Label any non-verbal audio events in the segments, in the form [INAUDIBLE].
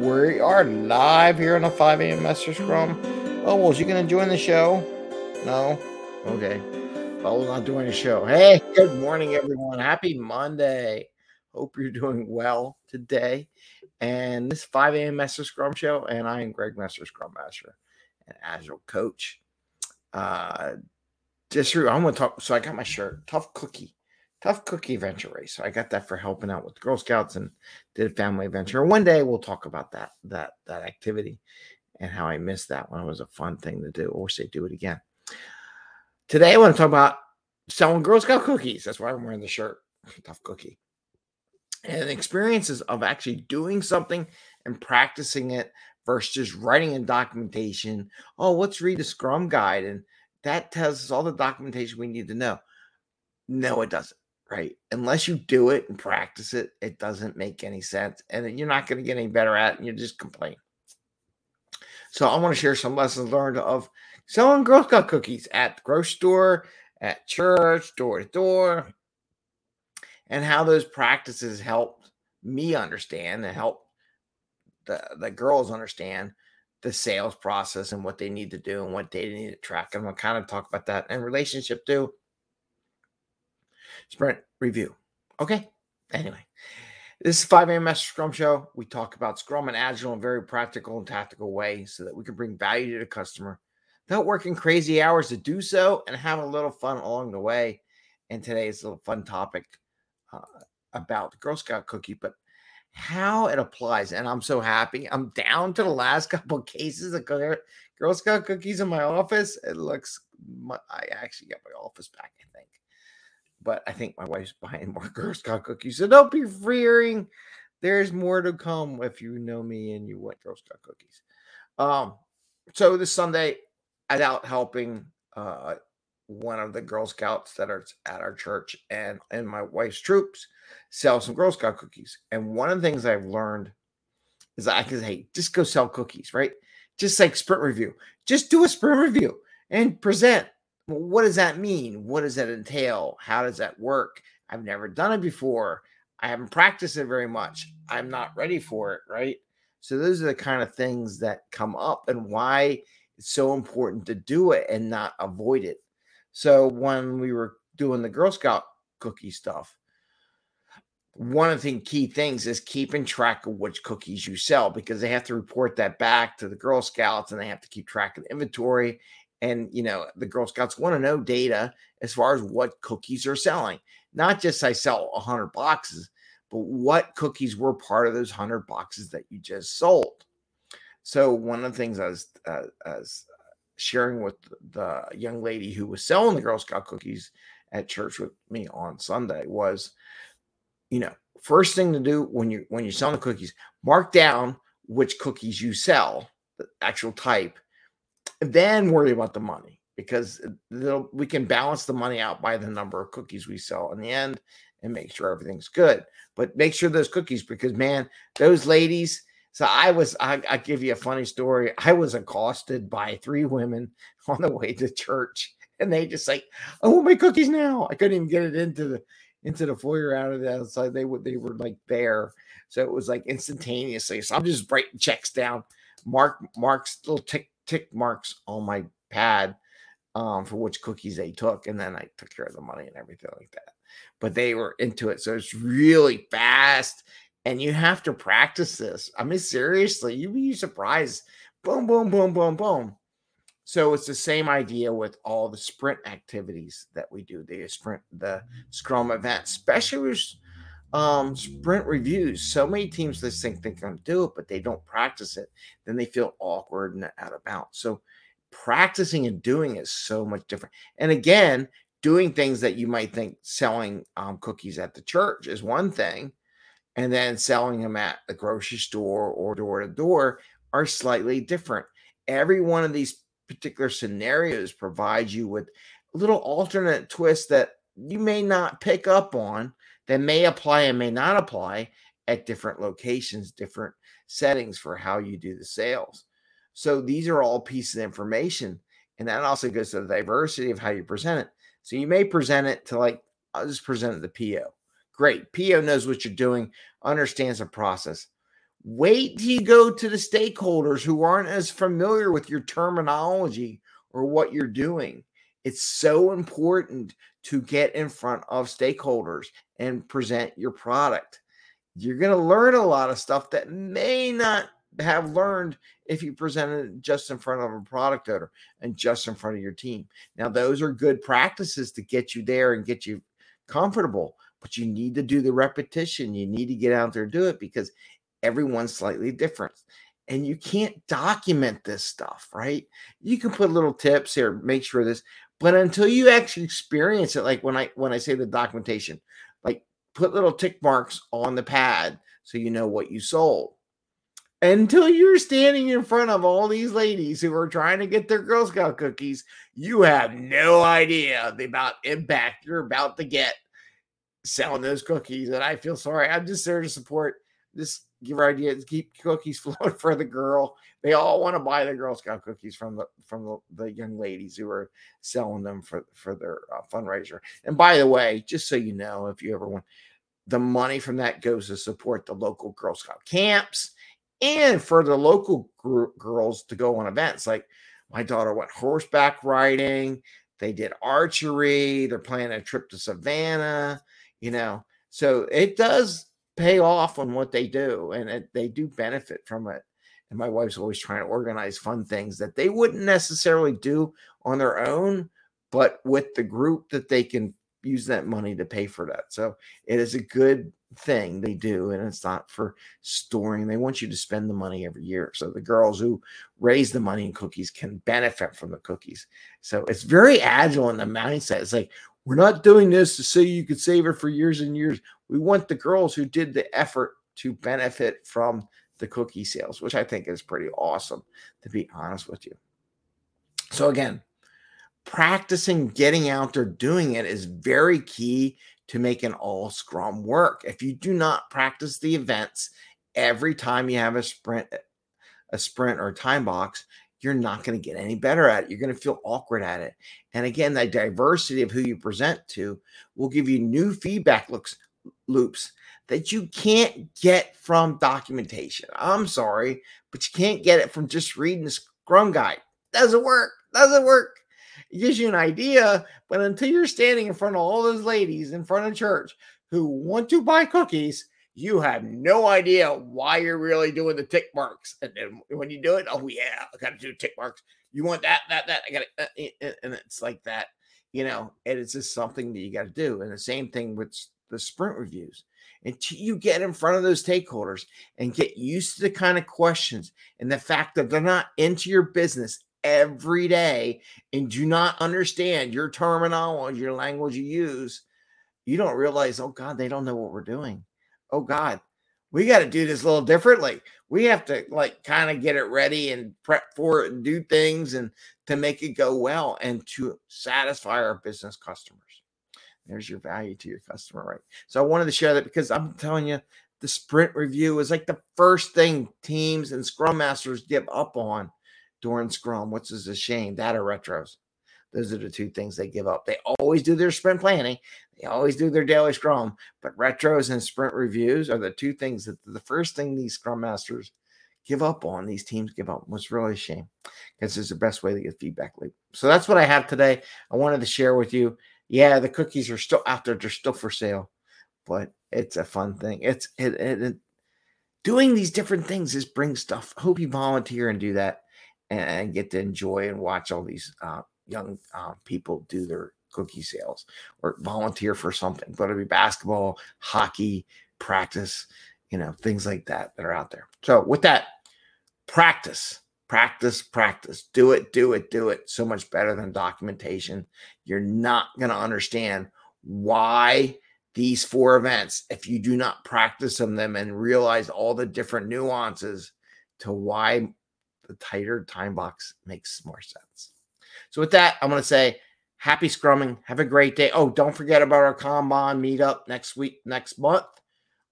We are live here on the 5 a.m. Master Scrum. Oh, well, is you to join the show? No? Okay. Bubbles not doing the show. Hey, good morning, everyone. Happy Monday. Hope you're doing well today. And this 5 a.m. Master Scrum show, and I am Greg Master Scrum Master and Agile Coach. Uh, just I'm to talk. So I got my shirt, Tough Cookie tough cookie adventure race. I got that for helping out with Girl Scouts and did a family adventure. One day we'll talk about that that that activity and how I missed that one. It was a fun thing to do. Or say do it again. Today I want to talk about selling Girl Scout cookies. That's why I'm wearing the shirt. [LAUGHS] Tough cookie. And experiences of actually doing something and practicing it versus just writing in documentation. Oh, let's read the Scrum guide. And that tells us all the documentation we need to know. No, it doesn't right? Unless you do it and practice it, it doesn't make any sense. And you're not going to get any better at it. And you just complain. So I want to share some lessons learned of selling Girl Scout cookies at the grocery store, at church, door to door, and how those practices helped me understand and help the, the girls understand the sales process and what they need to do and what data need to track. I'm going to kind of talk about that in relationship too sprint review. Okay. Anyway, this is 5 a.m. Master Scrum Show. We talk about Scrum and Agile in a very practical and tactical way so that we can bring value to the customer without working crazy hours to do so and have a little fun along the way. And today's a little fun topic uh, about the Girl Scout cookie, but how it applies. And I'm so happy. I'm down to the last [LAUGHS] couple cases of Girl Scout cookies in my office. It looks, I actually got my office back, I think but I think my wife's buying more [LAUGHS] Girl Scout cookies. So don't be fearing. There's more to come if you know me and you want Girl Scout cookies. Um, so this Sunday, I'm out helping uh one of the Girl Scouts that are at our church and and my wife's troops sell some Girl Scout cookies. And one of the things I've learned is I can say, just go sell cookies, right? Just like sprint review. Just do a sprint review and present well, what does that mean? What does that entail? How does that work? I've never done it before. I haven't practiced it very much. I'm not ready for it, right? So those are the kind of things that come up and why it's so important to do it and not avoid it. So when we were doing the Girl Scout cookie stuff, one of the key things is keeping track of which cookies you sell because they have to report that back to the Girl Scouts and they have to keep track of the inventory and you know the girl scouts want to know data as far as what cookies are selling not just i sell 100 boxes but what cookies were part of those 100 boxes that you just sold. So one of the things i was, uh, I was sharing with the young lady who was selling the girl scout cookies at church with me on sunday was you know first thing to do when you when you're selling cookies mark down which cookies you sell the actual type then worry about the money because uh, we can balance the money out by the number of cookies we sell in the end and make sure everything's good. But make sure those cookies, because man, those ladies. So I was, I, I give you a funny story. I was accosted by three women [LAUGHS] on the way to church, and they just like, "Oh, my cookies now!" I couldn't even get it into the into the foyer out of the outside. They were they were like there, so it was like instantaneously. So I'm just writing checks down. Mark Mark's little tick tick marks on my pad um, for which cookies they took, and then I took care of the money and everything like that. But they were into it, so it's really fast, and you have to practice this. I mean, seriously, you'd be surprised. Boom, boom, boom, boom, boom. So it's the same idea with all the sprint activities that we do. The sprint, the Scrum event, especially um, sprint reviews. So many teams just think they can do it, but they don't practice it. Then they feel awkward and out of bounds. So practicing and doing is so much different. And again, doing things that you might think selling um, cookies at the church is one thing, and then selling them at the grocery store or door to door are slightly different. Every one of these particular scenarios provides you with little alternate twists that you may not pick up on that may apply and may not apply at different locations, different settings for how you do the sales. So these are all pieces of information. And that also goes to the diversity of how you present it. So you may present it to like, I'll just present it to PO. Great. PO knows what you're doing, understands the process. Wait till you go to the stakeholders who aren't as familiar with your terminology or what you're doing. It's so important to get in front of stakeholders and present your product. You're going to learn a lot of stuff that may not have learned if you presented just in front of a product owner and just in front of your team. Now, those are good practices to get you there and get you comfortable, but you need to do the repetition. You need to get out there and do it because everyone's slightly different. And you can't document this stuff, right? You can put little tips here, make sure this, but until you actually experience it, like when I when I say the documentation, like put little tick marks on the pad so you know what you sold until you're standing in front of all these ladies who are trying to get their Girl Scout cookies, you have no idea about impact you're about to get selling those cookies. And I feel sorry. I'm just there to support. Just give her ideas, keep cookies [LAUGHS] flowing for the girl. They all want to buy the Girl Scout cookies from the from the, the young ladies who are selling them for for their uh, fundraiser. And by the way, just so you know, if you ever want, the money from that goes to support the local Girl Scout camps and for the local gr- girls to go on events. Like my daughter went horseback riding, they did archery, they're planning a trip to Savannah, you know. So it does pay off on what they do, and it, they do benefit from it. And my wife's always trying to organize fun things that they wouldn't necessarily do on their own, but with the group that they can use that money to pay for that. So it is a good thing they do, and it's not for storing. They want you to spend the money every year. So the girls who raise the money in cookies can benefit from the cookies. So it's very agile in the mindset. It's like, we're not doing this to say you could save it for years and years. We want the girls who did the effort to benefit from the cookie sales, which I think is pretty awesome, to be honest with you. So, again, practicing getting out there doing it is very key to make an all scrum work. If you do not practice the events every time you have a sprint a sprint or a time box, you're not going to get any better at it. You're going to feel awkward at it. And again, the diversity of who you present to will give you new feedback looks loops that you can't get from documentation. I'm sorry, but you can't get it from just reading the Scrum guide. Doesn't work. Doesn't work. It gives you an idea, but until you're standing in front of all those ladies in front of church who want to buy cookies, you have no idea why you're really doing the tick marks. And then when you do it, oh yeah, I got to do tick marks. You want that, that, that. I got to, uh, and it's like that, you know. And it's just something that you got to do. And the same thing with the sprint reviews. Until you get in front of those stakeholders and get used to the kind of questions and the fact that they're not into your business every day and do not understand your terminology, your language you use, you don't realize, oh God, they don't know what we're doing. Oh God, we got to do this a little differently. We have to like kind of get it ready and prep for it and do things and to make it go well and to satisfy our business customers. There's your value to your customer, right? So I wanted to share that because I'm telling you, the sprint review is like the first thing teams and scrum masters give up on during Scrum, which is a shame. That or retros. Those are the two things they give up. They always do their sprint planning, they always do their daily Scrum, but retros and sprint reviews are the two things that the first thing these Scrum masters give up on, these teams give up, was really a shame because it's the best way to get feedback loop. So that's what I have today. I wanted to share with you. Yeah, the cookies are still out there, they're still for sale, but it's a fun thing. It's it, it, it doing these different things is bring stuff. Hope you volunteer and do that and get to enjoy and watch all these uh, young uh, people do their cookie sales or volunteer for something, whether it be basketball, hockey, practice, you know, things like that that are out there. So, with that, practice, practice, practice. Do it, do it, do it. So much better than documentation. You're not going to understand why these four events, if you do not practice on them and realize all the different nuances to why the tighter time box makes more sense. So with that, I'm going to say happy scrumming. Have a great day. Oh, don't forget about our Kanban meetup next week, next month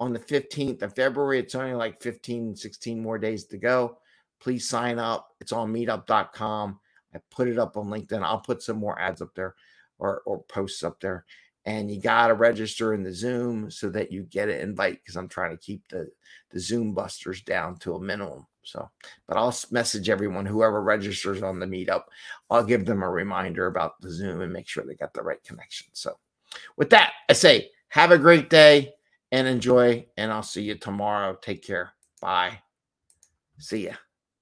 on the 15th of February. It's only like 15, 16 more days to go. Please sign up. It's on meetup.com. I put it up on LinkedIn. I'll put some more ads up there or, or posts up there. and you got to register in the Zoom so that you get an invite because I'm trying to keep the the Zoom busters down to a minimum. So, but I'll message everyone whoever registers on the meetup. I'll give them a reminder about the Zoom and make sure they got the right connection. So, with that, I say have a great day and enjoy, and I'll see you tomorrow. Take care. Bye. See ya.